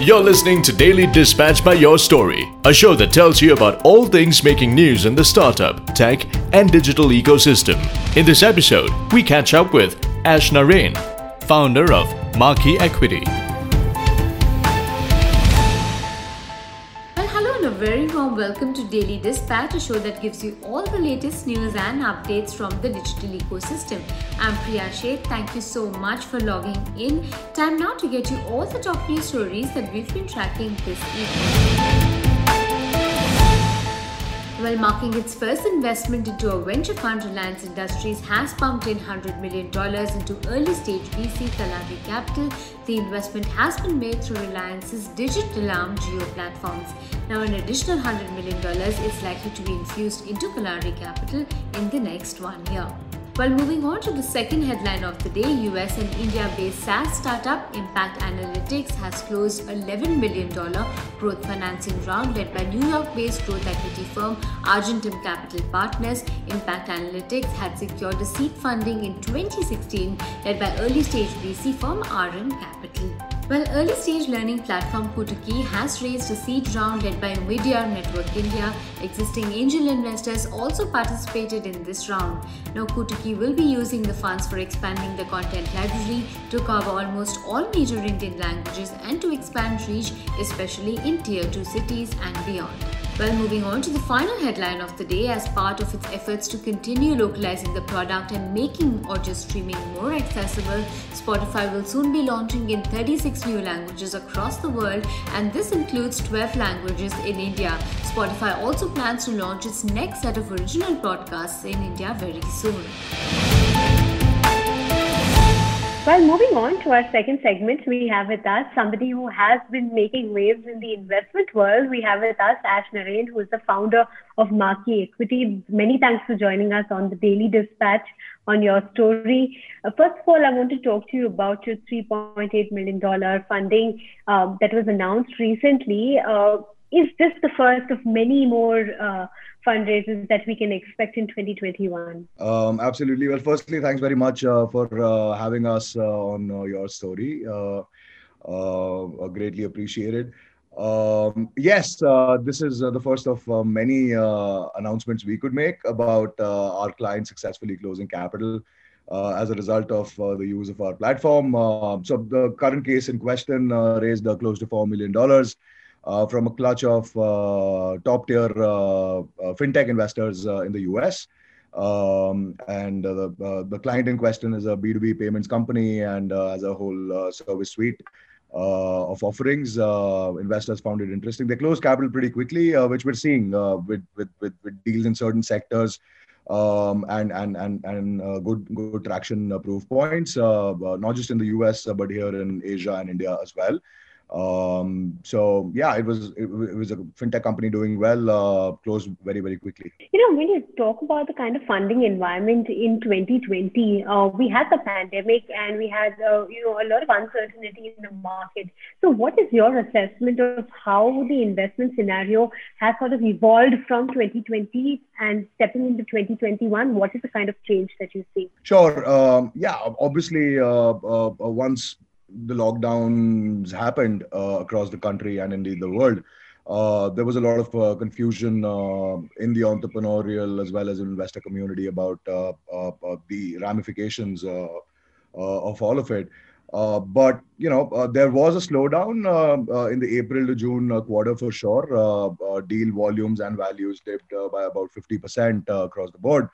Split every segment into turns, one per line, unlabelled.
You're listening to Daily Dispatch by Your Story, a show that tells you about all things making news in the startup, tech, and digital ecosystem. In this episode, we catch up with Ash Narain, founder of Marquee Equity.
Very warm welcome to Daily Dispatch, a show that gives you all the latest news and updates from the digital ecosystem. I'm Priya Sheth. Thank you so much for logging in. Time now to get you all the top news stories that we've been tracking this evening. Well, marking its first investment into a venture fund, Reliance Industries has pumped in $100 million into early stage VC Kalari Capital. The investment has been made through Reliance's digital arm Jio Platforms. Now, an additional $100 million is likely to be infused into Kalari Capital in the next one year. Well, moving on to the second headline of the day, US and India based SaaS startup Impact Analytics has closed a $11 million growth financing round led by New York based growth equity firm Argentum Capital Partners. Impact Analytics had secured a seed funding in 2016 led by early stage VC firm Arran Capital. Well, early stage learning platform Kutuki has raised a seed round led by Nvidia Network India. Existing angel investors also participated in this round. Now, Kutuki will be using the funds for expanding the content library to cover almost all major Indian languages and to expand reach, especially in tier 2 cities and beyond. Well, moving on to the final headline of the day, as part of its efforts to continue localizing the product and making audio streaming more accessible, Spotify will soon be launching in 36 new languages across the world, and this includes 12 languages in India. Spotify also plans to launch its next set of original podcasts in India very soon.
Well, moving on to our second segment, we have with us somebody who has been making waves in the investment world. We have with us Ash Narain, who is the founder of Marquee Equity. Many thanks for joining us on the Daily Dispatch on your story. Uh, first of all, I want to talk to you about your $3.8 million funding uh, that was announced recently. Uh, is this the first of many more uh, fundraisers that we can expect in 2021? Um,
absolutely. Well, firstly, thanks very much uh, for uh, having us uh, on uh, your story. Uh, greatly appreciated. Um, yes, this is the first of many announcements we could make about our clients successfully closing capital. Uh, as a result of uh, the use of our platform. Uh, so the current case in question raised close to $4 million. Uh, from a clutch of uh, top tier uh, fintech investors in the US. Um, and the, the client in question is a B2B payments company and has a whole service suite. Uh, of offerings. Uh, investors found it interesting. They closed capital pretty quickly, uh, which we're seeing with, with, with, with, deals in certain sectors um, and and and, and good good traction proof points, not just in the US but here in Asia and India as well. Um, so yeah, it was it, it, was a fintech company doing well, uh, closed very very quickly.
You know, when you talk about the kind of funding environment in 2020, uh, we had the pandemic and we had uh, you know a lot of uncertainty in the market. So, what is your assessment of how the investment scenario has sort of evolved from 2020 and stepping into 2021? What is the kind of change that you see?
Sure. Um, yeah, obviously, uh, uh, uh, once the lockdowns happened uh, across the country and indeed the world, uh, there was a lot of uh, confusion uh, in the entrepreneurial as well as investor community about uh, uh, the ramifications of all of it. but you know, there was a slowdown in the April to June quarter for sure. deal volumes and values dipped by about 50% across the board.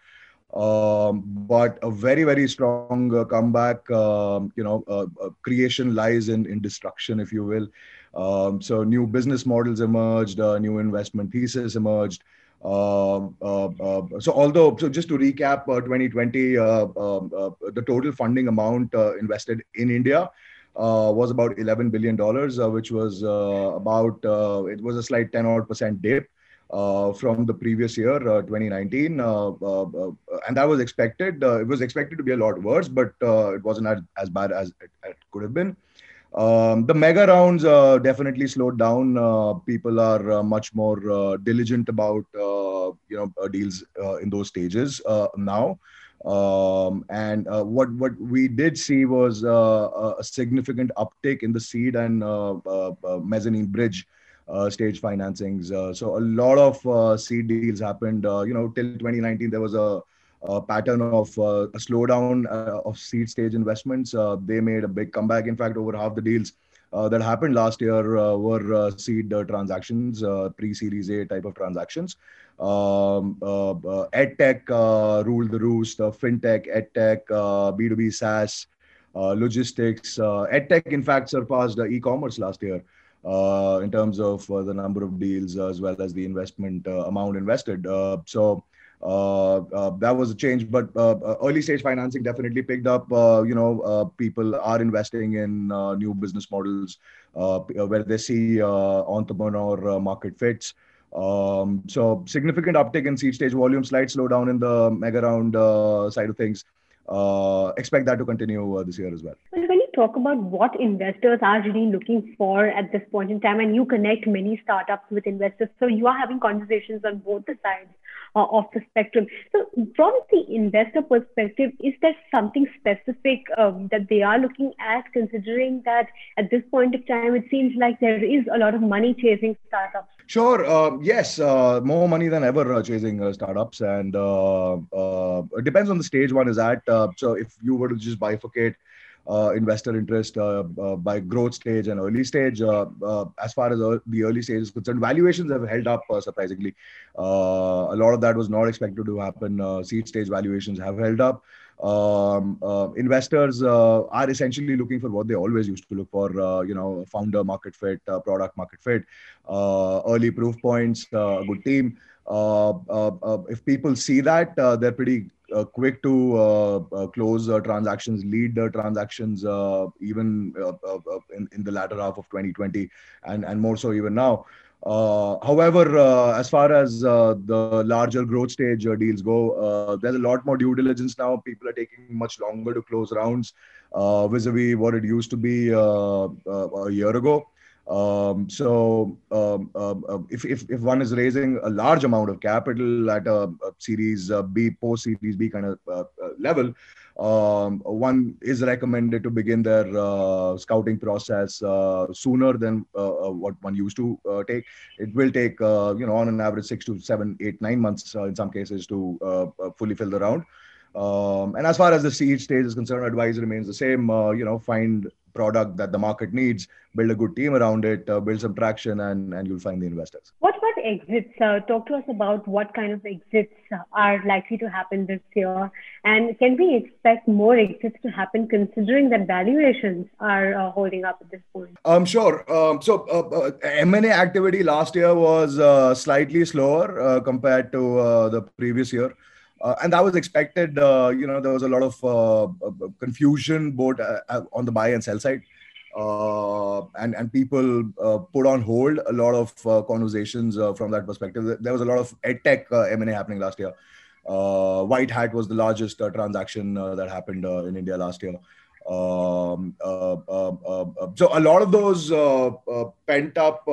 Um, but a very very strong uh, comeback. Um, you know, uh, uh, creation lies in in destruction, if you will. Um, so new business models emerged, uh, new investment thesis emerged. Um, uh, uh, so although so just to recap, 2020 um, the total funding amount invested in India was about 11 billion dollars, which was about it was a slight 10 odd percent dip. Uh, from the previous year, uh, 2019, uh, and that was expected. it was expected to be a lot worse, but it wasn't as, as bad as it, it could have been. Um, the mega rounds uh, definitely slowed down. Uh, people are uh, much more diligent about you know deals in those stages now. Um, and uh, what what we did see was uh, a significant uptick in the seed and uh, uh, uh mezzanine bridge uh, stage financings. Uh, so a lot of uh, seed deals happened. Uh, you know, till 2019 there was a, a pattern of a slowdown of seed stage investments. they made a big comeback. In fact, over half the deals. that happened last year were seed transactions, pre-series A type of transactions um, uh, uh, edtech uh, ruled the roost, uh, fintech, edtech, B2B SaaS, logistics. edtech, in fact, surpassed e-commerce last year. Uh, in terms of uh, the number of deals uh, as well as the investment amount invested. so that was a change, but early stage financing definitely picked up. you know, people are investing in new business models where they see entrepreneur market fits. Um, so significant uptick in seed stage volume, slight slowdown in the mega round uh, side of things. Uh, expect that to continue uh, this year as well.
Talk about what investors are really looking for at this point in time, and you connect many startups with investors, so you are having conversations on both the sides uh, of the spectrum. So, from the investor perspective, is there something specific um, that they are looking at, considering that at this point of time, it seems like there is a lot of money chasing startups?
Sure. Uh, yes, uh, more money than ever uh, chasing uh, startups, and uh, it depends on the stage one is at. so, if you were to just bifurcate investor interest by growth stage and early stage, as far as the early stage is concerned, valuations have held up surprisingly. a lot of that was not expected to happen. seed stage valuations have held up um, uh, investors uh, are essentially looking for what they always used to look for uh, you know founder market fit uh, product market fit uh, early proof points uh, a good team if people see that they're pretty quick to close transactions lead transactions even in, in the latter half of 2020 and, and more so even now uh, however, uh, as far as uh, the larger growth stage uh, deals go, uh, there's a lot more due diligence now. People are taking much longer to close rounds uh, vis-a-vis what it used to be a year ago. Um, so, um, um, if, if, if one is raising a large amount of capital at a, a Series B, post Series B kind of level, um, one is recommended to begin their uh, scouting process uh, sooner than uh, uh what one used to uh, take. It will take, uh, you know, on an average six to seven, eight, nine months in some cases to fully fill the round. Um, and as far as the seed stage is concerned, advice remains the same. you know, find product that the market needs, build a good team around it, uh, build some traction, and, and you'll find the investors.
What about exits? Uh, talk to us about what kind of exits are likely to happen this year. And can we expect more exits to happen considering that valuations are uh, holding up at this point?
Um, sure. Um, so uh, uh, M&A activity last year was uh, slightly slower compared to the previous year. Uh, and that was expected. Uh, you know, there was a lot of uh, uh confusion both uh, uh, on the buy and sell side. and and people put on hold a lot of conversations from that perspective. There was a lot of edtech M&A happening last year. White Hat was the largest transaction that happened in India last year. Um, uh, uh, uh, so a lot of those pent up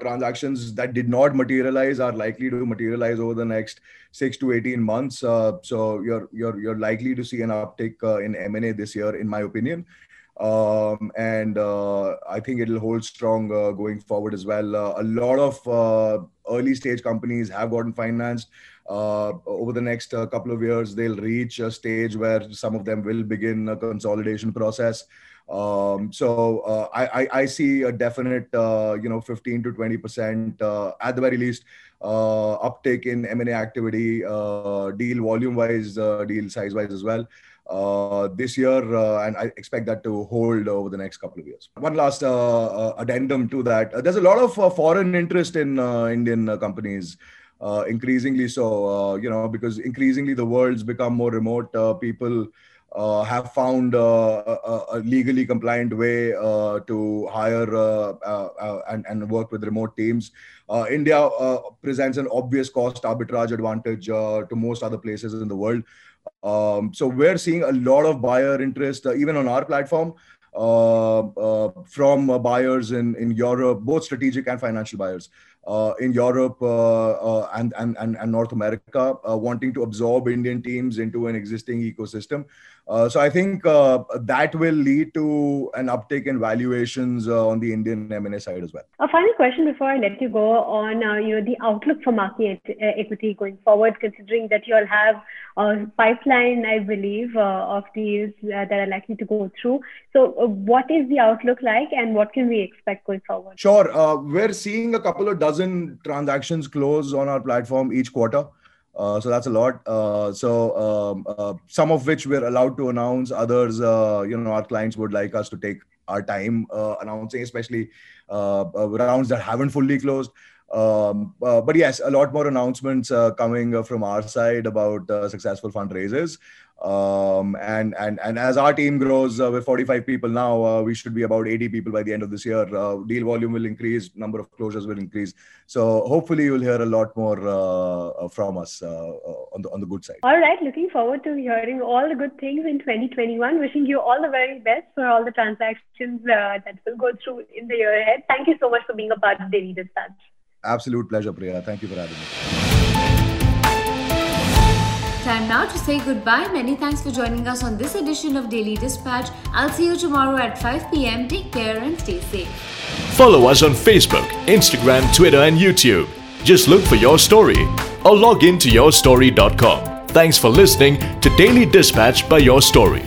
transactions that did not materialize are likely to materialize over the next six to 18 months. so you're, you're, you're likely to see an uptick in M&A this year, in my opinion. Um, and uh, I think it'll hold strong uh, going forward as well. Uh, a lot of early stage companies have gotten financed uh, over the next uh, couple of years, they'll reach a stage where some of them will begin a consolidation process. Um, so uh, I, I, I, see a definite, uh, you know, 15 to 20 percent uh, at the very least uh, uptake in M&A activity, deal volume wise, deal size wise as well. Uh, this year, uh, and I expect that to hold over the next couple of years. One last uh, addendum to that: there's a lot of foreign interest in Indian companies uh, increasingly so uh, you know because increasingly the world's become more remote uh, people uh, have found uh, a, a, legally compliant way uh, to hire and, and work with remote teams. India presents an obvious cost arbitrage advantage to most other places in the world. Um, so we're seeing a lot of buyer interest, even on our platform, uh, uh, from uh, buyers in, in Europe, both strategic and financial buyers. uh, in Europe uh, uh, and, and, and North America, wanting to absorb Indian teams into an existing ecosystem. Uh, so I think uh, that will lead to an uptick in valuations uh, on the Indian M&A side as well.
A final question before I let you go on, you know, the outlook for Marquee Equity going forward, considering that you all have a pipeline, I believe, of deals that are likely to go through. So, what is the outlook like, and what can we expect going forward?
Sure, we're seeing a couple of dozen dozen transactions close on our platform each quarter. Uh, so that's a lot. Uh, so um, uh, some of which we're allowed to announce. Others, uh, you know, our clients would like us to take our time uh, announcing, especially rounds that haven't fully closed. Um, but yes, a lot more announcements coming from our side about successful fundraisers. Um, and and and as our team grows, uh, we're 45 people now. Uh, we should be about 80 people by the end of this year. Uh, deal volume will increase, number of closures will increase. So hopefully, you'll hear a lot more uh, uh, from us uh, on the on the good side.
All right, looking forward to hearing all the good things in 2021. Wishing you all the very best for all the transactions that will go through in the year ahead. Thank you so much for being a part of Daily Dispatch.
Absolute pleasure, Priya. Thank you for having me.
Time now to say goodbye. Many thanks for joining us on this edition of Daily Dispatch. I'll see you tomorrow at 5 pm. Take care and stay safe.
Follow us on Facebook, Instagram, Twitter, and YouTube. Just look for your story or log in to yourstory.com. Thanks for listening to Daily Dispatch by Your Story.